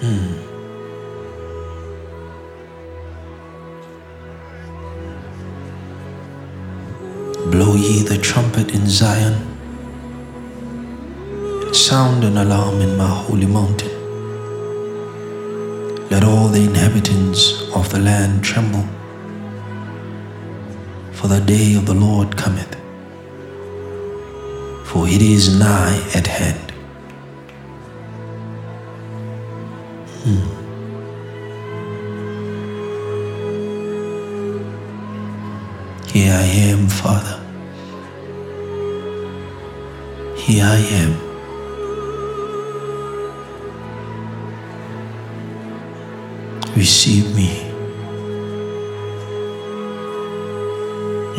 Hmm. Blow ye the trumpet in Zion, sound an alarm in my holy mountain. Let all the inhabitants of the land tremble, for the day of the Lord cometh, for it is nigh at hand. Mm. Here I am, Father. Here I am. Receive me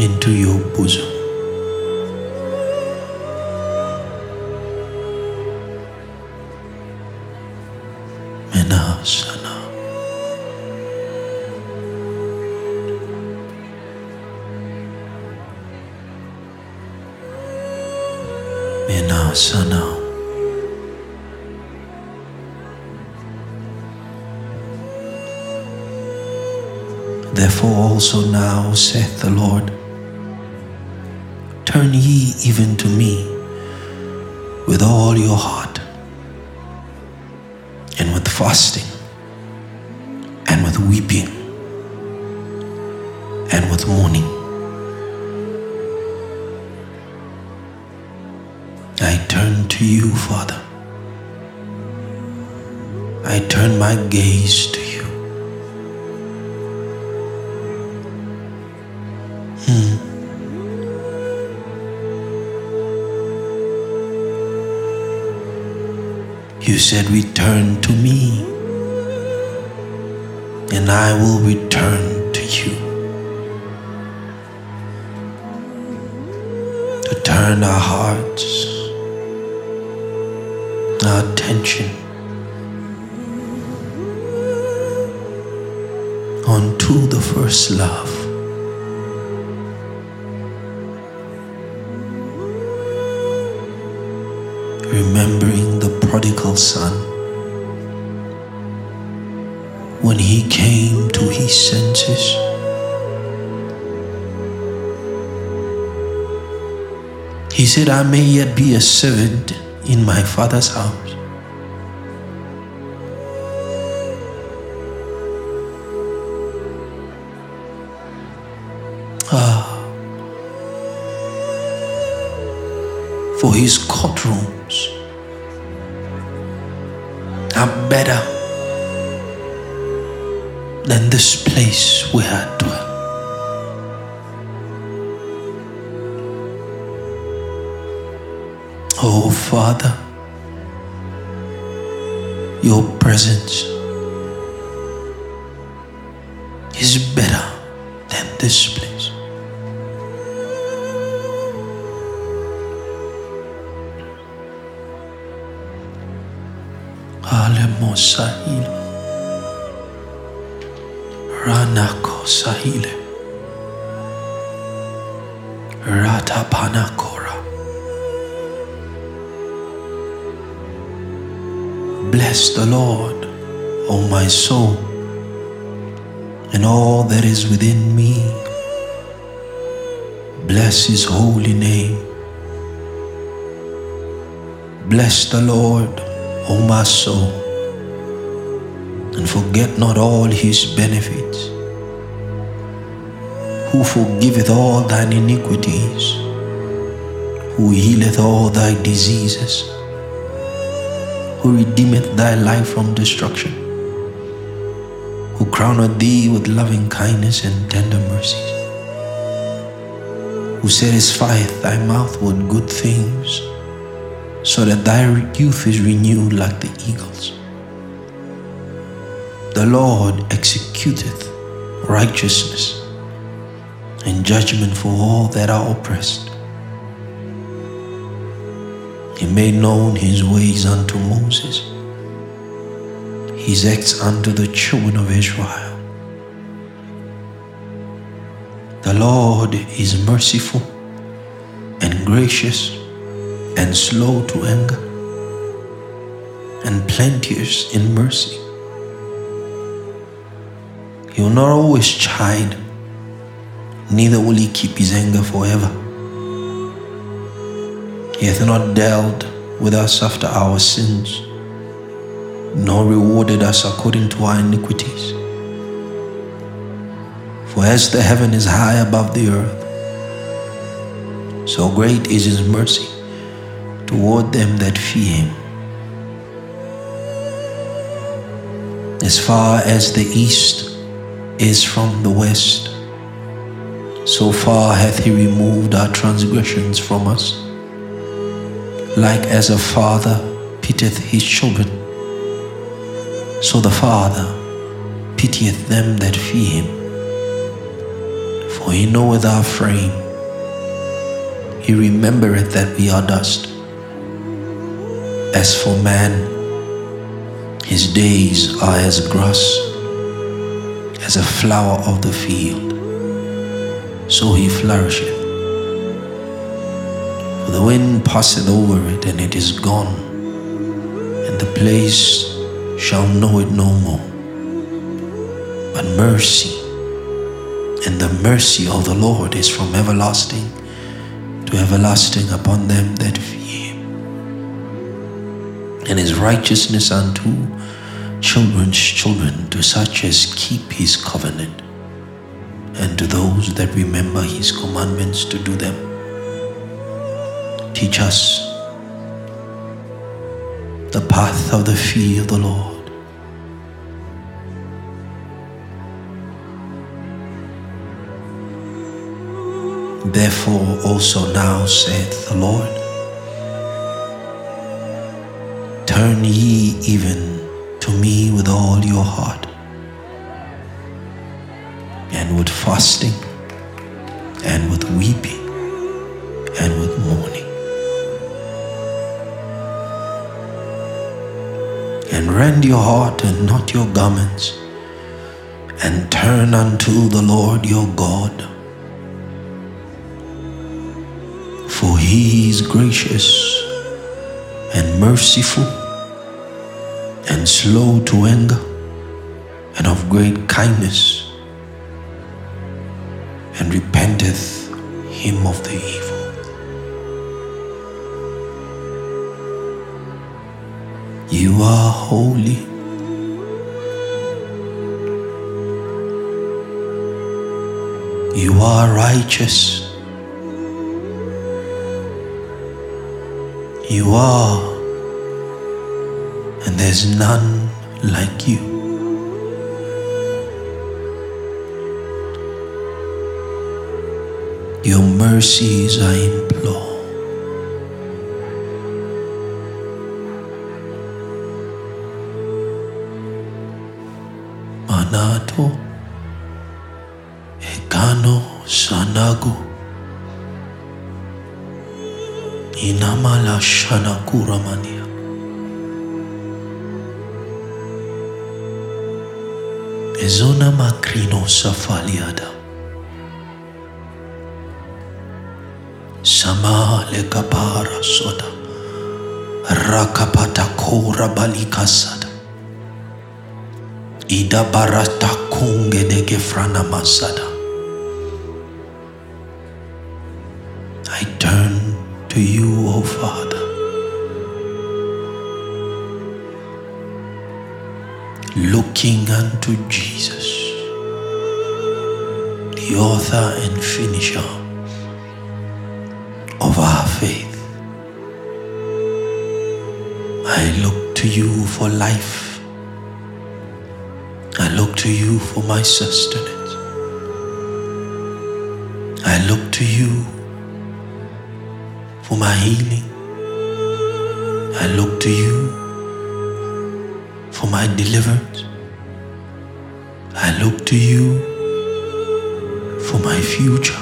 into your bosom. Therefore also now saith the Lord, Turn ye even to me with all your heart, and with fasting, and with weeping, and with mourning. I turn to you, Father. I turn my gaze to you. Hmm. You said, Return to me, and I will return to you. To turn our hearts, our attention onto the first love. remembering the prodigal son when he came to his senses. He said, I may yet be a servant in my father's house. Ah, for his courtrooms are better than this place where I Oh, Father, your presence is better than this place. Alemo sahile. Ranako sahile. Ratapanakora. Bless the Lord, O my soul, and all that is within me. Bless his holy name. Bless the Lord, O my soul, and forget not all his benefits, who forgiveth all thine iniquities, who healeth all thy diseases, who redeemeth thy life from destruction, who crowneth thee with loving kindness and tender mercies, who satisfieth thy mouth with good things so that thy youth is renewed like the eagles. The Lord executeth righteousness and judgment for all that are oppressed. He made known his ways unto Moses, his acts unto the children of Israel. The Lord is merciful and gracious and slow to anger, and plenteous in mercy. He will not always chide, neither will he keep his anger forever. He hath not dealt with us after our sins, nor rewarded us according to our iniquities. For as the heaven is high above the earth, so great is his mercy toward them that fear him. As far as the east is from the west, so far hath he removed our transgressions from us. Like as a father pitieth his children, so the Father pitieth them that fear him. For he knoweth our frame, he remembereth that we are dust. As for man, his days are as grass, as a flower of the field, so he flourisheth. The wind passeth over it, and it is gone, and the place shall know it no more. But mercy and the mercy of the Lord is from everlasting to everlasting upon them that fear him, and his righteousness unto children's children, to such as keep his covenant, and to those that remember his commandments to do them. Teach us the path of the fear of the Lord. Therefore also now saith the Lord, Turn ye even to me with all your heart, and with fasting, and with weeping, and with mourning. And rend your heart and not your garments, and turn unto the Lord your God. For he is gracious and merciful and slow to anger, and of great kindness, and repenteth him of the evil. You are holy. You are righteous. You are and there's none like you. Your mercies I implore. Shanakuramania. Ezona makrino safaliada. Sama le kapara soda. Rakapata kora balikasada. Ida barata kunge de gefrana masada. I turn to you, O Father. Looking unto Jesus, the author and finisher of our faith. I look to you for life. I look to you for my sustenance. I look to you for my healing. I look to you for my deliverance. I look to you for my future.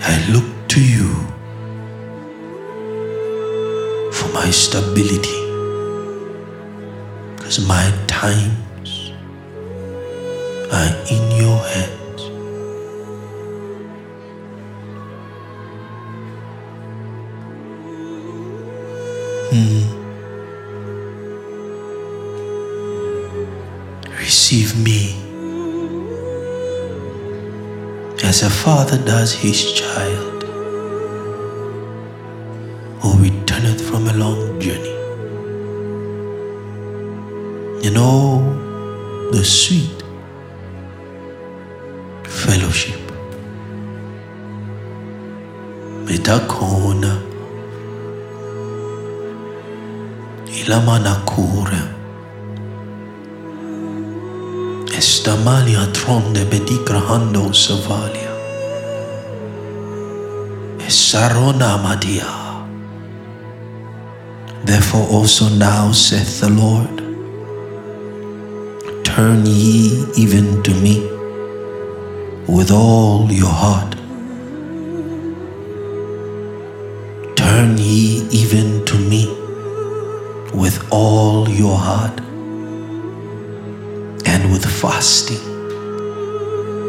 I look to you for my stability. Because my times are in your hands. Hmm. Receive me as a father does his child who returneth from a long journey. You know the sweet fellowship. Mitakhona ilamana kura Estamalia tronde bedigrahando savalia Esarona madia. Therefore also now saith the Lord Turn ye even to me with all your heart. Turn ye even to me with all your heart, fasting,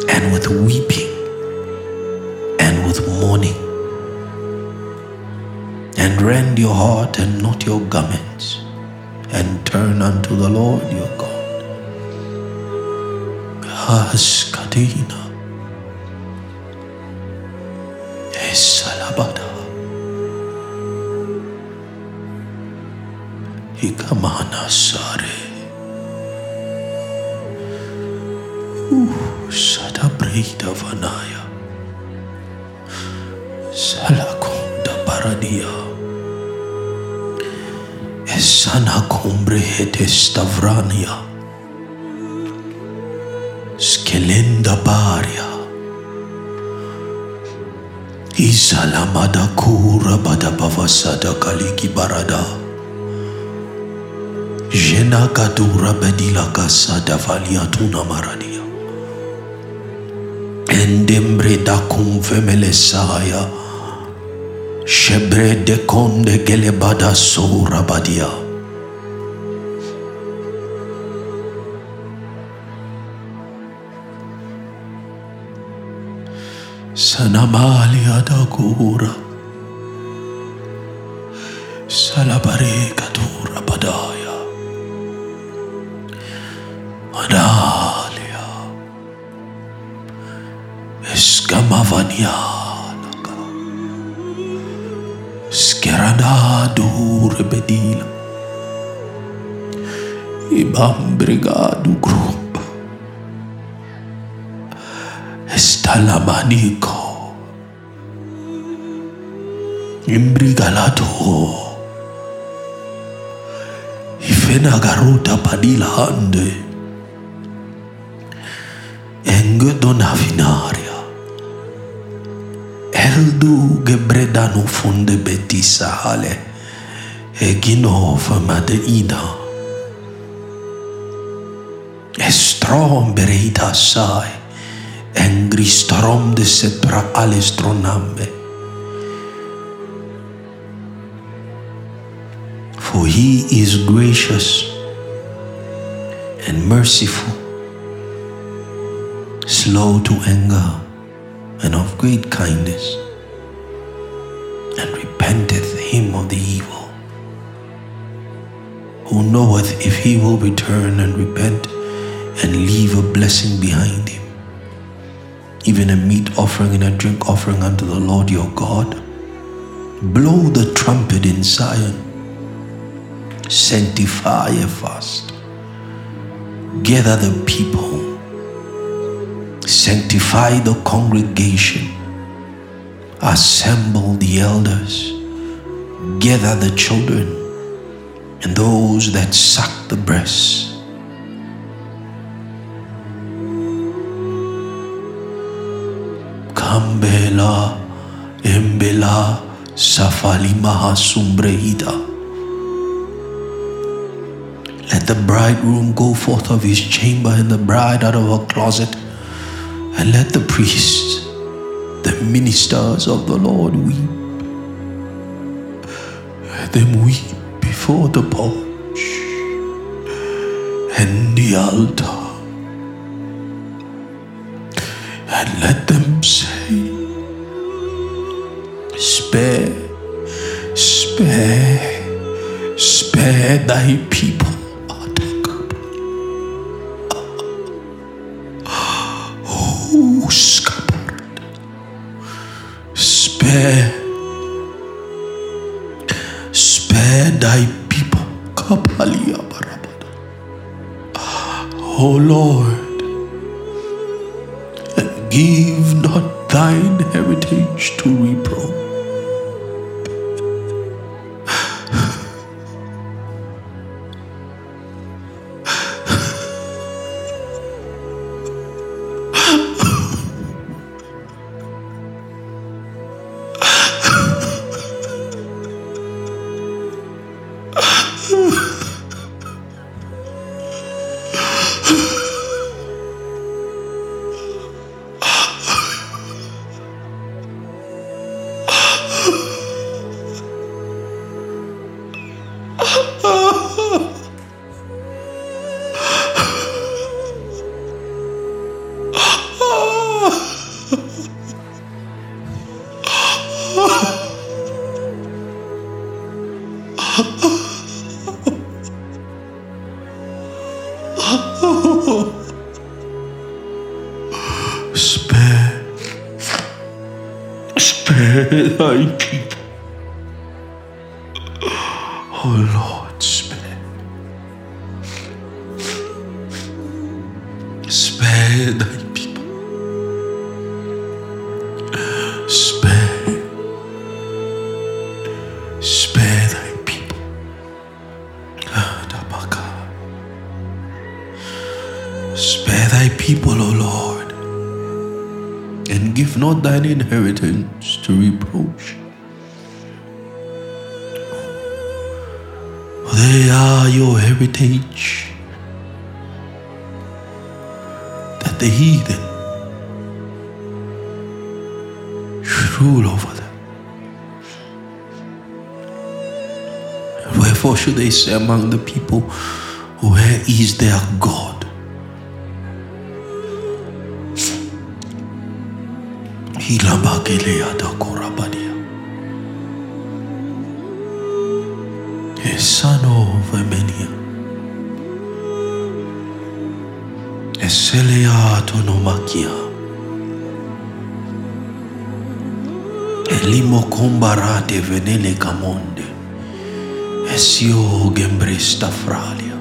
and with weeping, and with mourning. And rend your heart and not your garments, and turn unto the Lord your God. Haskadina. hingga fanaya. Salakum paradia. Esana combrehete stavrania. Skelenda Paria. Isalamada kura bada bavasada kaliki barada. Jena kadura bedila kasada valiatuna maradi. endimridakum femelessaja xebre de konde gelebada sura badja. Sanamali adagura. obrigado, grupo. Está el abanico. Imbrigalato. Y fena garuta padil hande. Engedona finaria. Eldu gebredanu funde betisale. Eginov madeida. Estrom bereita sai engristarom de sepra alestronambe. For he is gracious and merciful, slow to anger, and of great kindness, and repenteth him of the evil. Who knoweth if he will return and repent and leave a blessing behind him? even a meat offering and a drink offering unto the Lord your God. Blow the trumpet in Zion, sanctify a fast, gather the people, sanctify the congregation, assemble the elders, gather the children and those that suck the breasts Kambela Embela Mahasumbreida. Let the bridegroom go forth of his chamber and the bride out of her closet, and let the priests, the ministers of the Lord, weep. Let them weep before the porch and the altar. and let thy people are taken. Oh, scuppered. Spare, spare thy people. Oh Lord, give not thine heritage to reproach to reproach. They are your heritage, that the heathen should rule over them. Wherefore should they say among the people, Where is their God? Esano vemenia. Eselea tonomakia. Elimo combarate venele camonde. Esio gembresta fralia.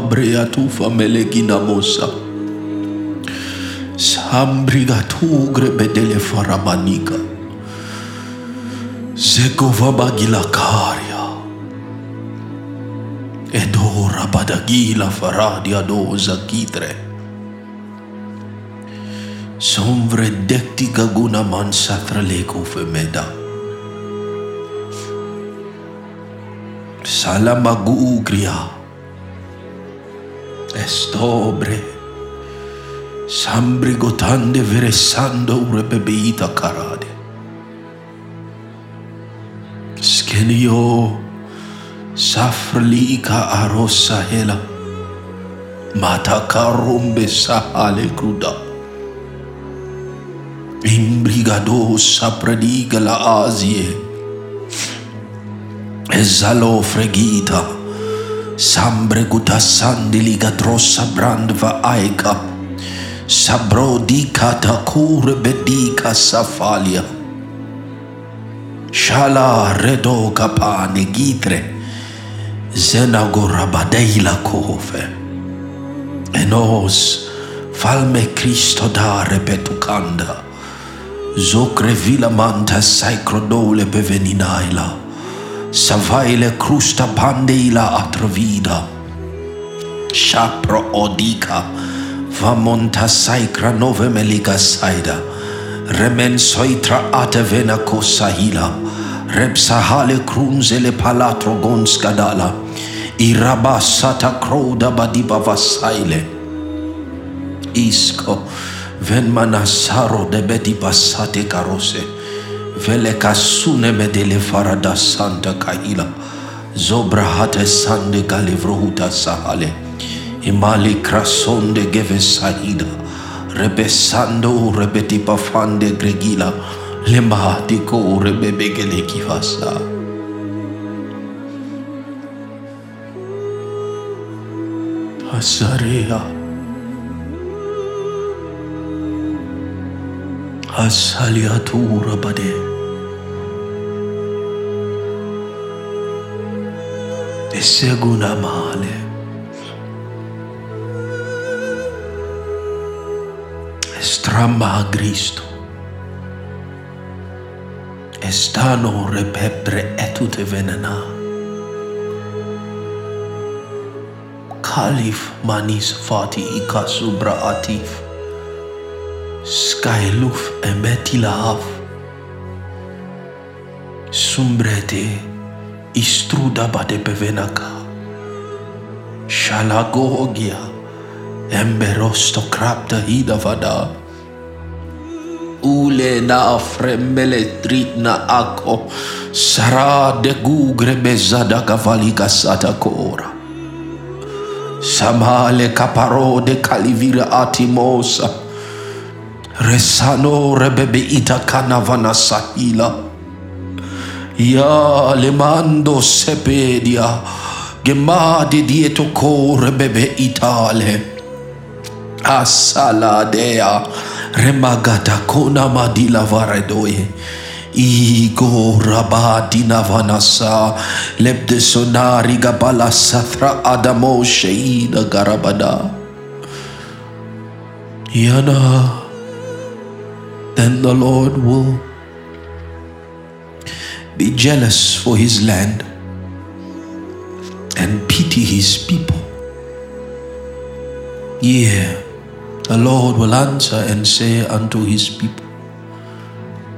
abreatufa melegina mossa. Sambrida tu grebedele faramanica. Zegova bagila caria. Ed ora badagila faradia dosa chitre. Somvredekti gaguna man satraleko femeda. Salamagugria stobre. Sambrigotande veressando urebebe ita karade. Skenio a arossa hela. Mata karumbe sahale kruda. Imbrigado sapradiga la asie. Esalo fregita. Sambre guta sandiliga drossa brandva aika, sabro di kata kure bedika safalia. Shala redo kapane gitre, zenagora badeila kove. Enos falme Cristo da repetucanda, zocre vila manta sacrodole beveninaila. Savaile crusta pandeila atrovida. Shapro odica. Vamonta sacra nove meliga saida. Remen soitra atevena kosahila. Repsahale krunzele palatro gonskadala. Irabasata kroda badiba vasaile. Isko. Ven manasaro de bedi basate karose. Vele kasune medele farada santa kaila. Zobra hate sande galivrohuta sahale. Imali krasonde geve sahida. Rebesando rebeti pafande gregila. Lematiko rebebegele kivasa. Asarea. Asaliatura bade. Seguna segunaamale stramma Cristo. Estano repepre etute venena. Calif manis fati ica subra atif. Scaeluf emetila av sumbrete istruda bade bevenaka. Shalagogia emberosto krapta hida vada. Ule na frembele trit na ako. Sara de gugre bezada kavalika sata kora. Samale kaparo de kalivira atimosa. Resano rebebe ita kanavana sahila. Ya lemando sepedia. Gemade dieto kore bebe itale. Asaladea. Remagata kona madila varedoye. Igo rabadina vanasa lebde sonari gabala sathra adamo sheida garabada. Yana. Then the Lord will be jealous for his land and pity his people. Yeah, the Lord will answer and say unto his people,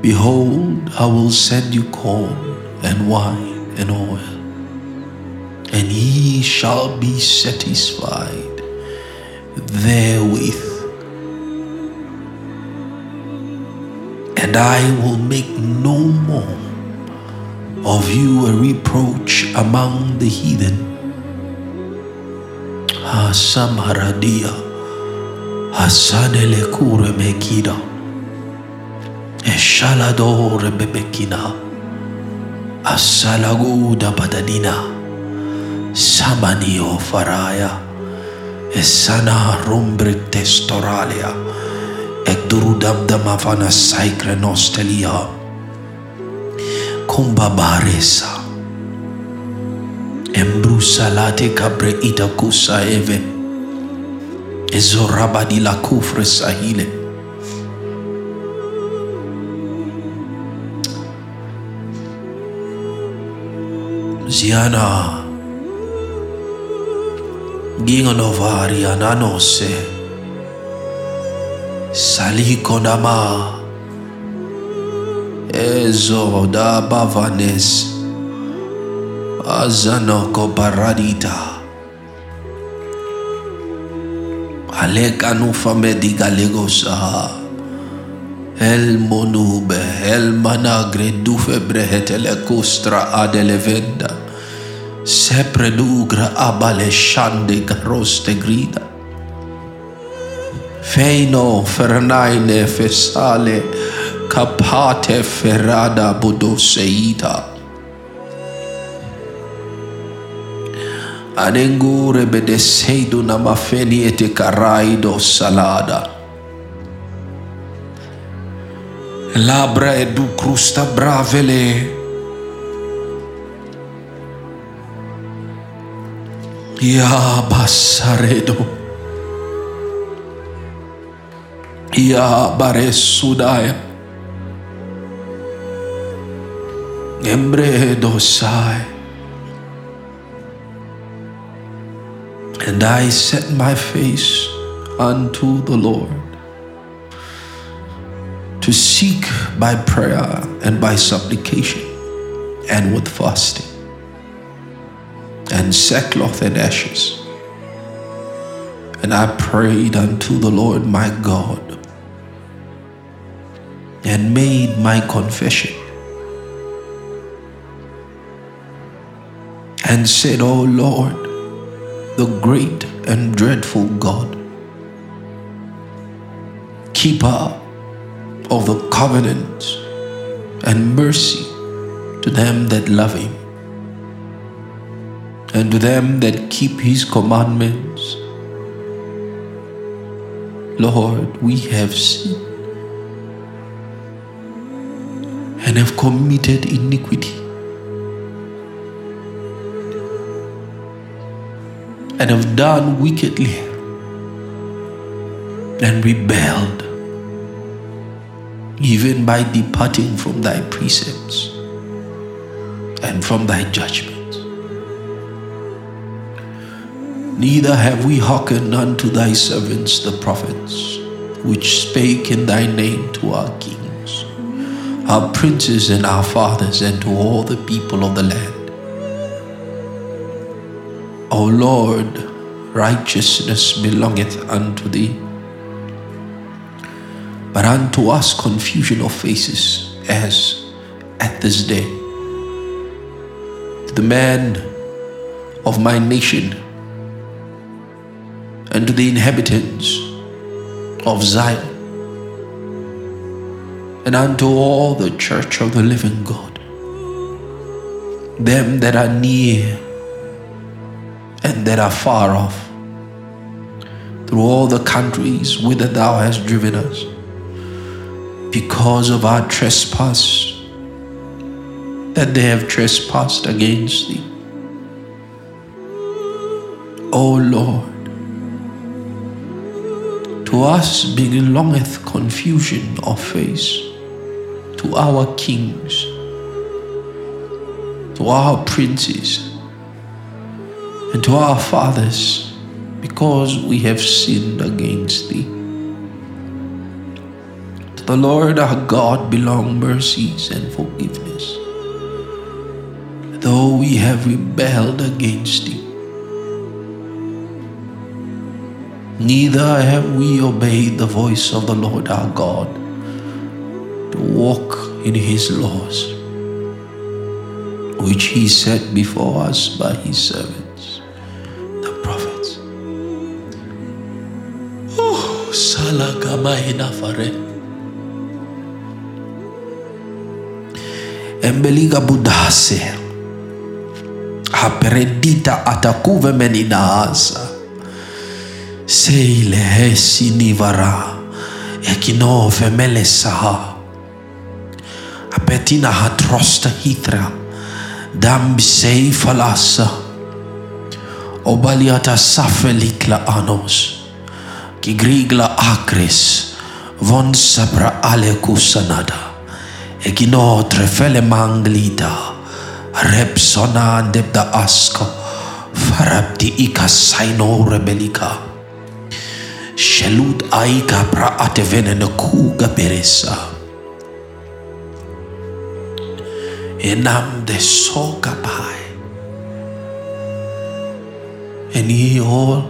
Behold, I will send you corn and wine and oil, and ye shall be satisfied therewith. And I will make no more of you a reproach among the heathen. Asamaradia, Hasanele kure mekida, Eshaladore bebekina, Asalaguda badadina, Samanio faraya, Esana rumbre testoralia, Ekdurudam damavana saikre nostelia, kombabaresa embrusalate kabre itakusa eve. Ezorabadi la kufre sahile. Ziana. Gingono varia nanose salikonamaa Ezo da bavanes. Azanoko paradita. Aleka nufa mediga legosa. El monube, el managre du febrehetele custra adelevenda. Sepre dugra abale shande garoste grida. Feino fernaine fesale capate ferrada budoseita. Anengure bedeseidu na mafeni ete caraido salada. Labra edu crusta bravele. Ya basaredo. Ya baresudaya. Embre. And I set my face unto the Lord to seek by prayer and by supplication and with fasting and sackcloth and ashes. And I prayed unto the Lord my God and made my confession and said, O Lord, the great and dreadful God, keeper of the covenant and mercy to them that love him and to them that keep his commandments. Lord, we have sinned and have committed iniquity and have done wickedly and rebelled, even by departing from thy precepts and from thy judgments. Neither have we hearkened unto thy servants the prophets, which spake in thy name to our kings, our princes, and our fathers, and to all the people of the land. O Lord, righteousness belongeth unto thee. But unto us confusion of faces, as at this day. To the man of my nation, and to the inhabitants of Zion, and unto all the church of the living God, them that are near and that are far off, through all the countries whither thou hast driven us, because of our trespass that they have trespassed against thee. O Lord, to us belongeth confusion of face, to our kings, to our princes, and to our fathers, because we have sinned against thee. To the Lord our God belong mercies and forgiveness, though we have rebelled against thee. Neither have we obeyed the voice of the Lord our God to walk in his laws, which he set before us by his servants, Oh, Salakamaina Fare. Embeliga budase. Haperedita atakuve meninaasa. Seile hesi nivara. Ekino femele saha. Apetina hatrosta hitra. Dambisei falasa. Obaliata safelikla anos. Kigrigla acres. Von sabra ale kusanada. Ekino trefele manglita. Repsona debda asko. Farabdi ika saino rebelika. Shelut aika pra atevene na kuga peresa. Enam de soka pai. And ye all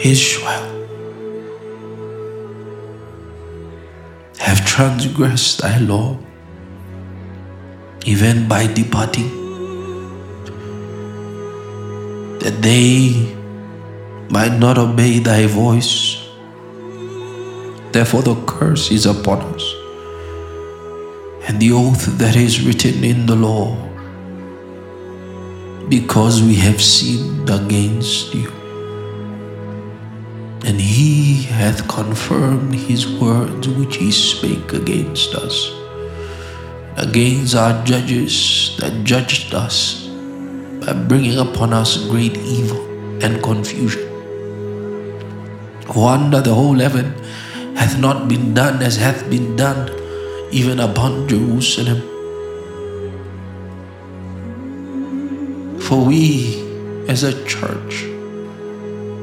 Israel have transgressed thy law, even by departing, that they might not obey thy voice. Therefore, the curse is upon us, and the oath that is written in the law, because we have sinned against you. And he hath confirmed his words which he spake against us, against our judges that judged us, by bringing upon us great evil and confusion. Wonder the whole heaven hath not been done as hath been done even upon Jerusalem. For we, as a church,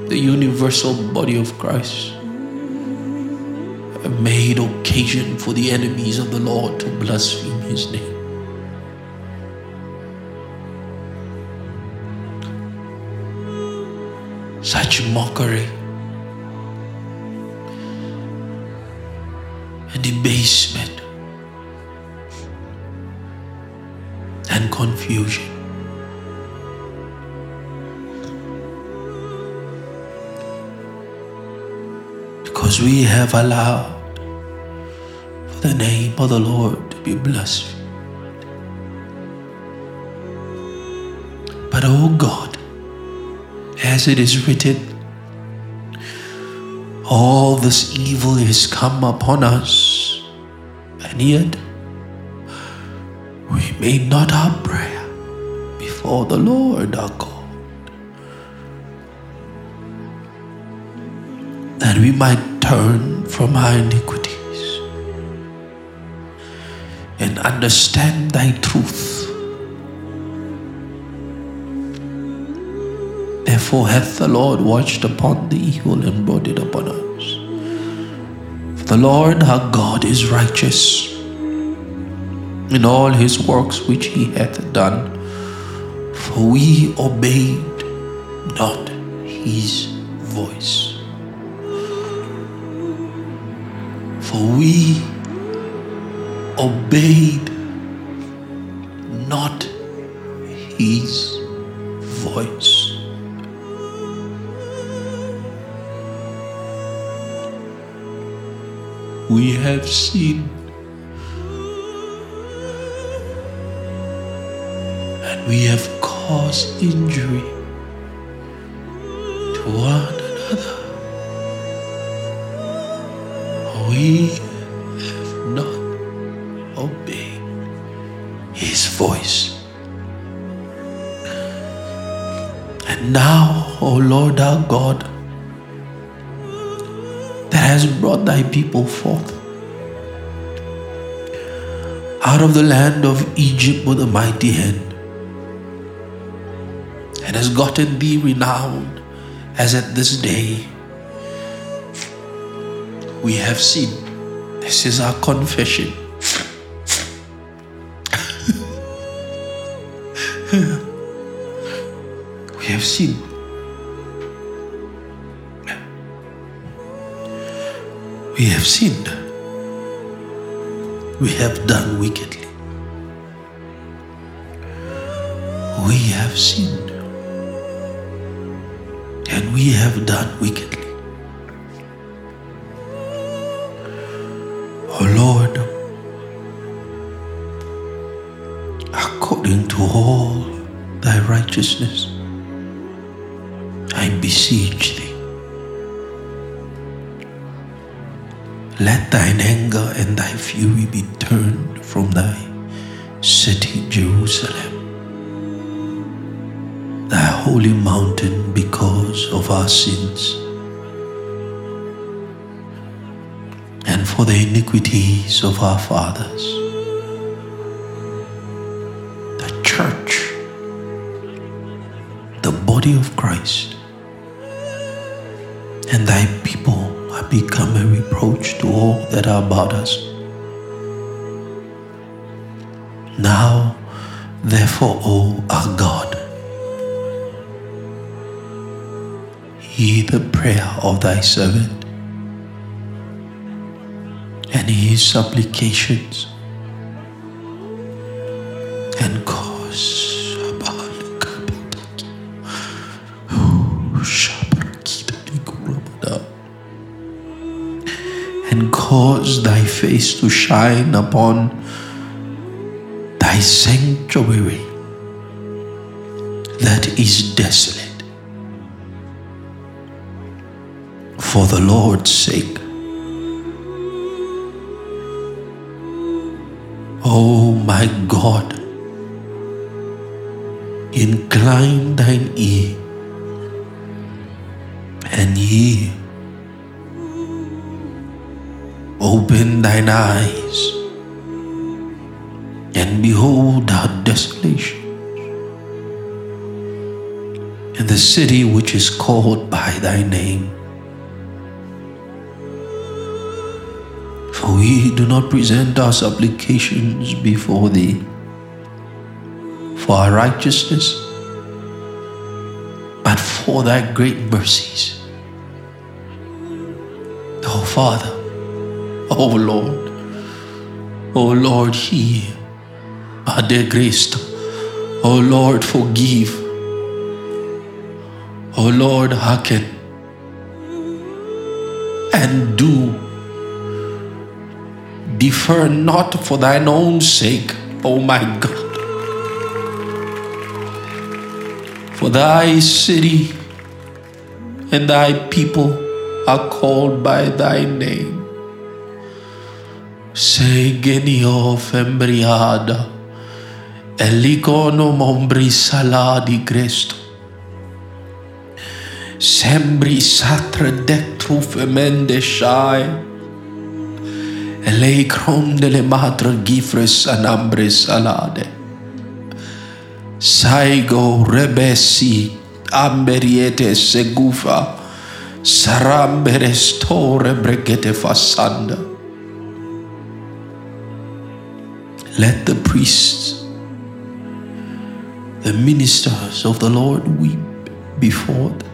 the universal body of Christ, have made occasion for the enemies of the Lord to blaspheme his name. Such mockery and debasement and confusion. Because we have allowed for the name of the Lord to be blasphemed. But oh God, as it is written, all this evil is come upon us, and yet we made not our prayer before the Lord our God, that we might turn from our iniquities and understand thy truth. Therefore hath the Lord watched upon the evil and brought it upon us. For the Lord our God is righteous in all his works which he hath done, for we obeyed not his voice. For we obeyed not his voice. We have seen and we have caused injury now, O Lord our God, that has brought thy people forth out of the land of Egypt with a mighty hand and has gotten thee renowned as at this day we have seen. This is our confession. we have seen. We have sinned. We have done wickedly. We have sinned. And we have done wickedly. O Lord, according to all thy righteousness, beseech thee. Let thine anger and thy fury be turned from thy city, Jerusalem, thy holy mountain, because of our sins and for the iniquities of our fathers. The church, the body of Christ, become a reproach to all that are about us. Now, therefore, O our God, hear the prayer of thy servant and his supplications cause thy face to shine upon thy sanctuary that is desolate for the Lord's sake. Oh my God, incline thine ear and hear. Open thine eyes and behold our desolation in the city which is called by thy name. For we do not present our supplications before thee for our righteousness, but for thy great mercies. Oh Father, oh Lord, O Lord, hear. Ade Christ. O Lord, forgive. O Lord, hearken and do. Defer not for thine own sake, O my God. For thy city and thy people are called by thy name. Segenio fembriada, elicono mombri saladi Cristo. Sembri satra dectru femende shai. Elei crom delle matre gifres anambre salade. Saigo rebesi amberiete segufa. Sarambere store bregete fassanda. Let the priests, the ministers of the Lord weep before them. The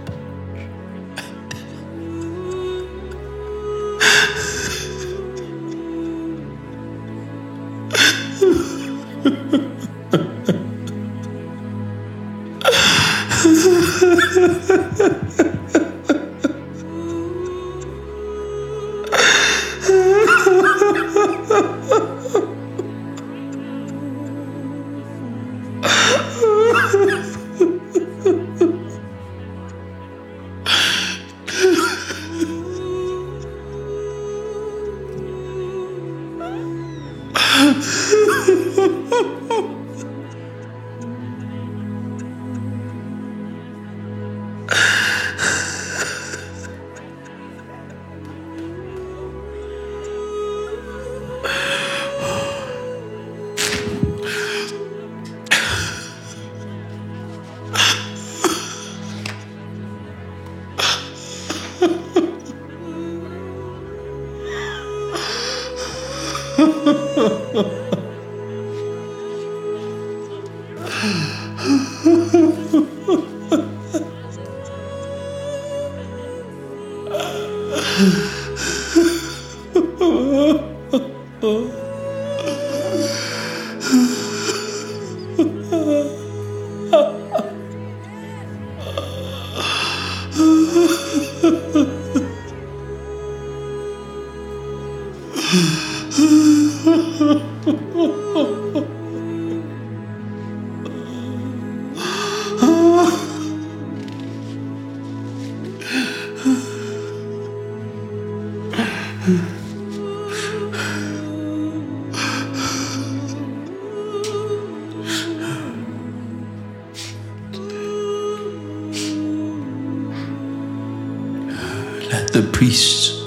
priests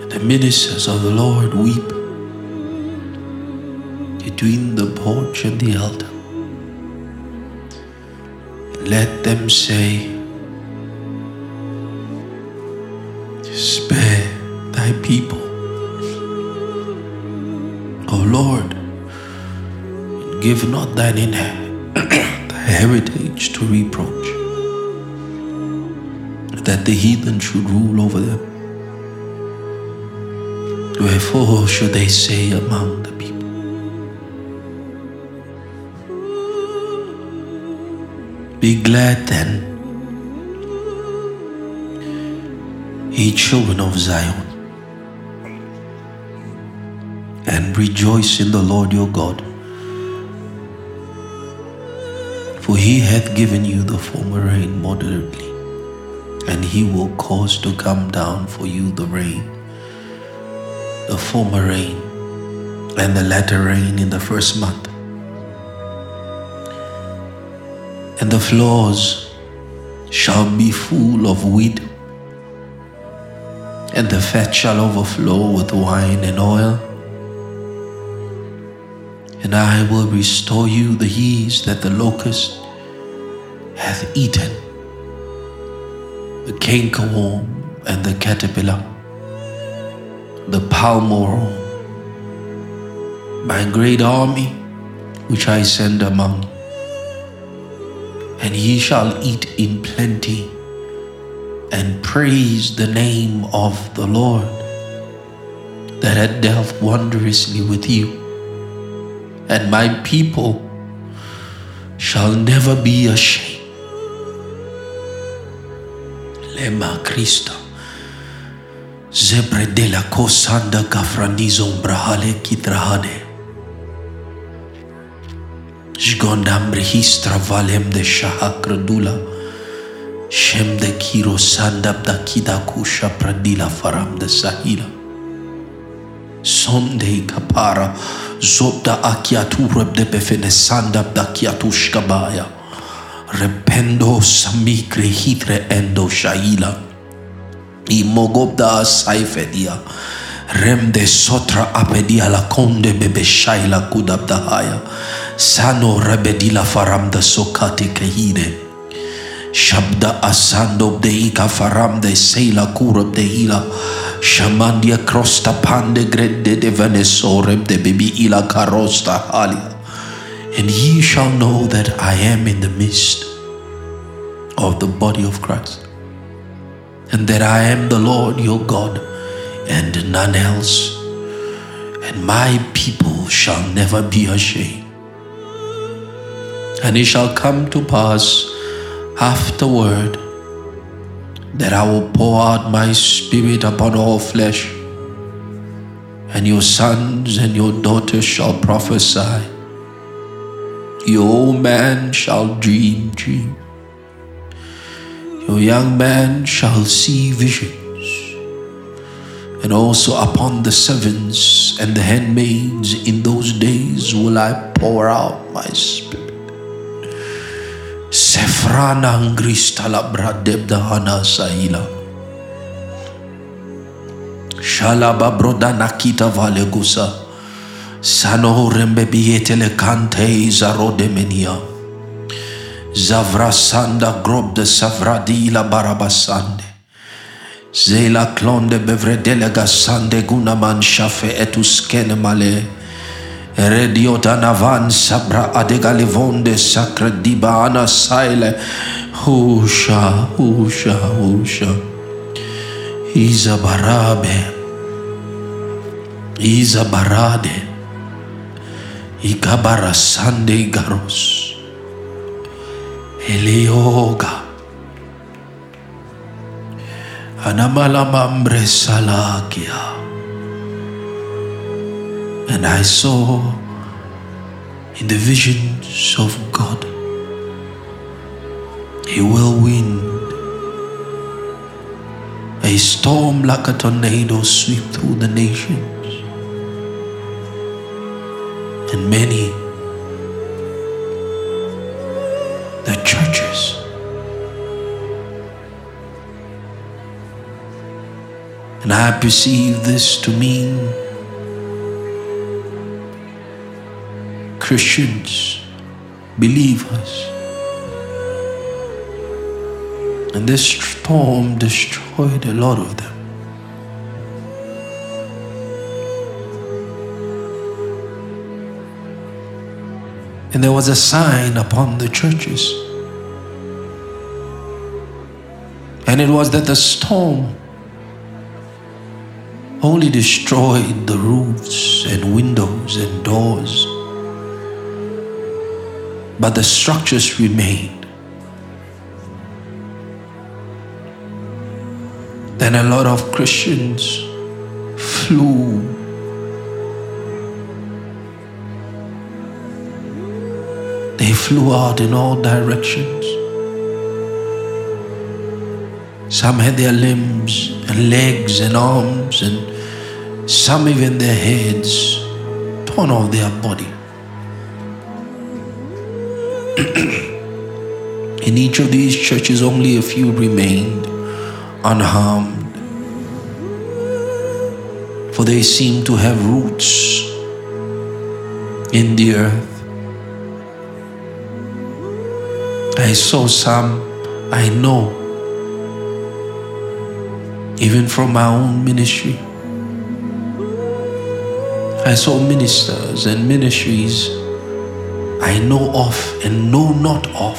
and the ministers of the Lord weep between the porch and the altar. Let them say, Spare thy people, O Lord, give not thine inher- thy heritage to reproach that the heathen should rule over them. Wherefore should they say among the people? Be glad then, ye children of Zion, and rejoice in the Lord your God. For he hath given you the former rain moderately and he will cause to come down for you the rain, the former rain, and the latter rain in the first month. And the floors shall be full of wheat, and the fat shall overflow with wine and oil. And I will restore you the years that the locust hath eaten the cankerworm and the caterpillar, the palmerworm, my great army which I send among. And ye shall eat in plenty and praise the name of the Lord, that had dealt wondrously with you, and my people shall never be ashamed. ema Cristo, Zebre de la cosanda gafranizo umbrahale kitrahane. Jgondam rehistra valem de shahakrdula. Shem de kiro sandab da kusha pradila faram de sahila. Sondei kapara zobda akiatureb de befene sandab da kiatushkabaya. Rependo samikre hitre endo shaila. Imogobda saifedia. Remde sotra apedia la konde bebe shaila kudabdahaya. Sano rebedila faramda sokati kahide. Shabda asando deika faram de seila kurab de ila. Shamandia crosta pande grede de venesorem de bibi ila karosta halia. And ye shall know that I am in the midst of the body of Christ. And that I am the Lord your God and none else. And my people shall never be ashamed. And it shall come to pass afterward that I will pour out my spirit upon all flesh, and your sons and your daughters shall prophesy. Your old man shall dream dreams. Your young man shall see visions. And also upon the servants and the handmaids in those days will I pour out my spirit. Sefrana angrista la bradebda hana saila. Shalaba broda nakita valegusa. Sano rembe bietele kante zarode menia. Zavra sanda grob de savradila barabasande. Zela klonde bevredele gasande gunaman shafe etuskene male. Rediota navan sabra adegalivonde sacra dibana saile. Husha, husha, husha. Iza barabe. Iza Ikabara sande garos. Elioga. Anamalamambre salakia. And I saw in the visions of God a whirlwind, a storm like a tornado sweep through the nations, and many the churches and I perceive this to mean Christians, believers. And this storm destroyed a lot of them. And there was a sign upon the churches. And it was that the storm only destroyed the roofs and windows and doors, but the structures remained. Then a lot of Christians flew flew out in all directions. Some had their limbs and legs and arms, and some even their heads torn off their body. in each of these churches, only a few remained unharmed, for they seemed to have roots in the earth. I saw some I know, even from my own ministry. I saw ministers and ministries I know of and know not of.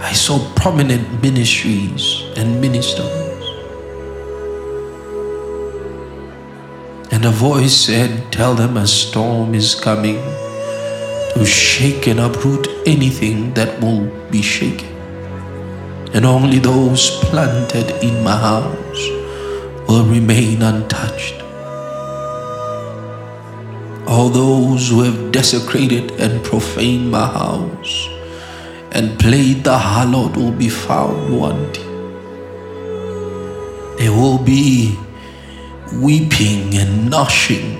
I saw prominent ministries and ministers And a voice said, Tell them a storm is coming to shake and uproot anything that will be shaken. And only those planted in my house will remain untouched. All those who have desecrated and profaned my house and played the harlot will be found wanting. There will be weeping and gnashing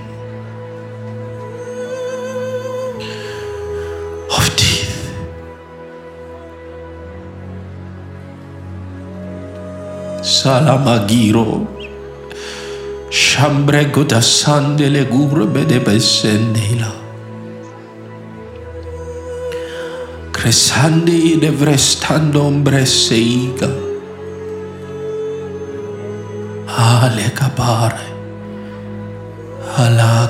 salamagiro. Şambrego da de gurbede bessendeila. i devrestando ombre ombresseiga. Ale capare. Alla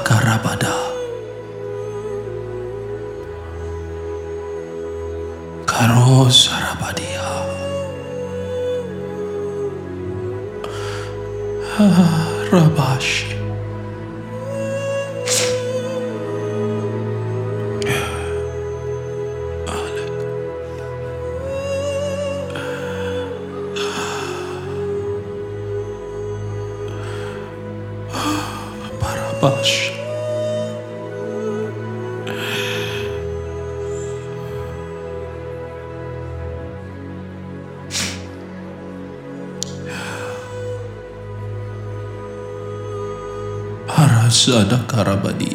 Sadaqah Rabadi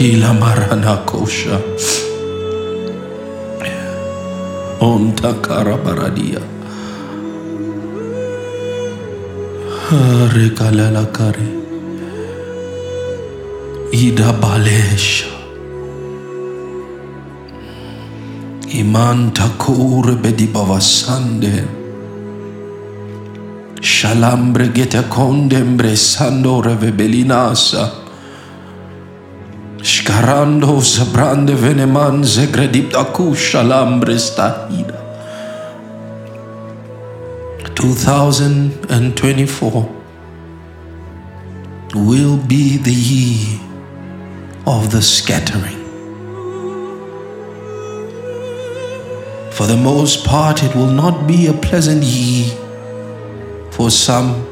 Kila marana kosha. Onta karabaradia. Rekalala kare. Ida balesha. Iman takur bedi bavasande. Shalambre gete condembre sando revebelinasa. Scarando sabrande veneman zegredipta kusha lambre stahida. 2024 will be the year of the scattering. For the most part, it will not be a pleasant year for some.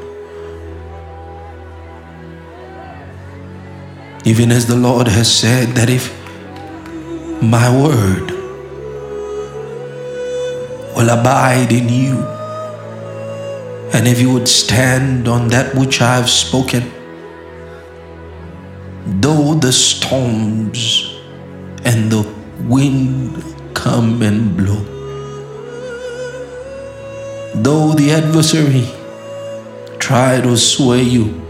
Even as the Lord has said that if my word will abide in you, and if you would stand on that which I have spoken, though the storms and the wind come and blow, though the adversary try to sway you,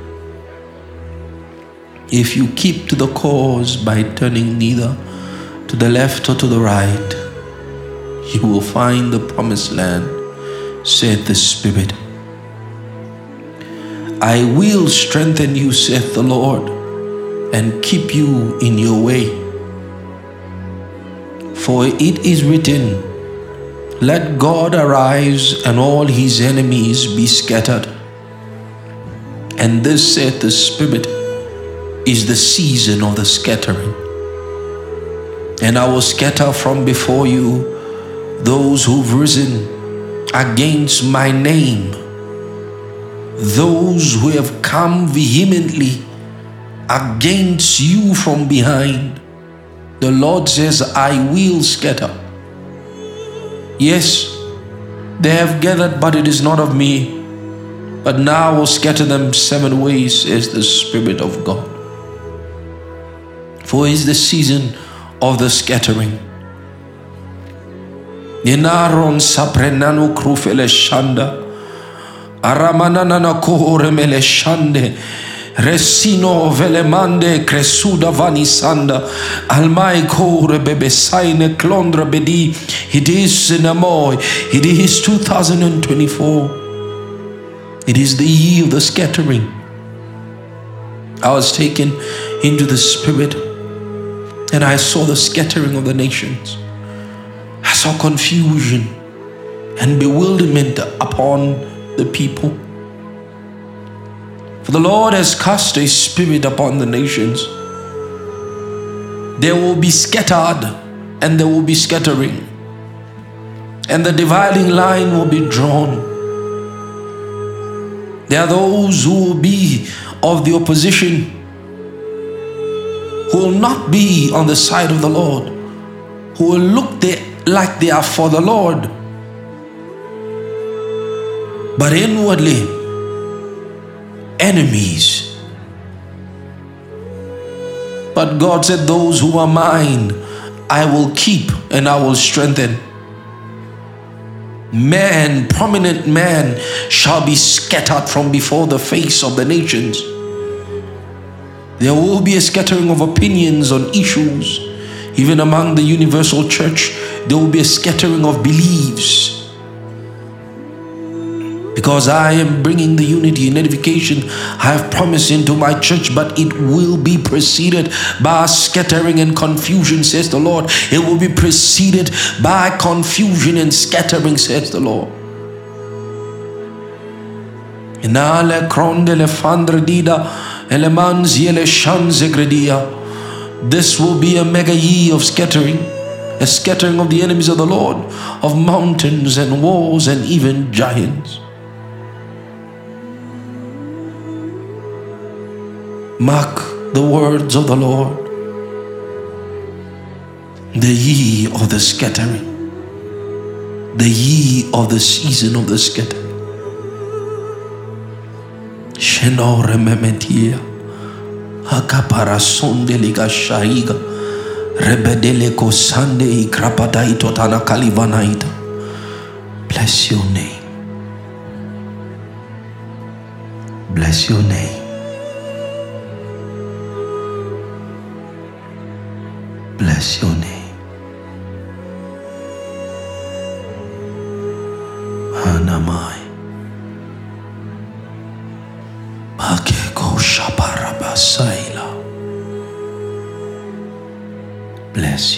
if you keep to the course by turning neither to the left or to the right, you will find the promised land, said the Spirit. I will strengthen you, saith the Lord. and keep you in your way. For it is written, Let God arise and all his enemies be scattered. And this saith the Spirit is the season of the scattering. And I will scatter from before you those who've risen against my name, those who have come vehemently against you from behind. The Lord says, I will scatter. Yes, they have gathered, but it is not of me. But now I will scatter them seven ways, says the Spirit of God. For is the season of the scattering. Yenaron saprenanu krufele shanda. Aramanana kohore mele shande. Resino velemande cresuda vanisanda. Almai kore bebesaine clondra bedi. It is in Amoy. It is 2024. It is the year of the scattering. I was taken into the spirit and I saw the scattering of the nations. I saw confusion and bewilderment upon the people. For the Lord has cast a spirit upon the nations. They will be scattered and there will be scattering, and the dividing line will be drawn. There are those who will be of the opposition, who will not be on the side of the Lord, who will look like they are for the Lord, but inwardly enemies. But God said, Those who are mine, I will keep and I will strengthen. Man, prominent man, shall be scattered from before the face of the nations. There will be a scattering of opinions on issues. Even among the universal church, there will be a scattering of beliefs. Because I am bringing the unity and edification I have promised into my church, but it will be preceded by scattering and confusion, says the Lord. It will be preceded by confusion and scattering, says the Lord. Inale elemanziele shanzegredia. This will be a mega year of scattering, a scattering of the enemies of the Lord, of mountains and walls and even giants. Mark the words of the Lord. The ye of the scattering, the ye of the season of the scattering. Shenore memetia, akapara sonde liga shaiga, rebedele kosande ikrapadai totana kalivanaita. Bless your name. Bless your name. Bless your name. Shaparabasaila. Bless you.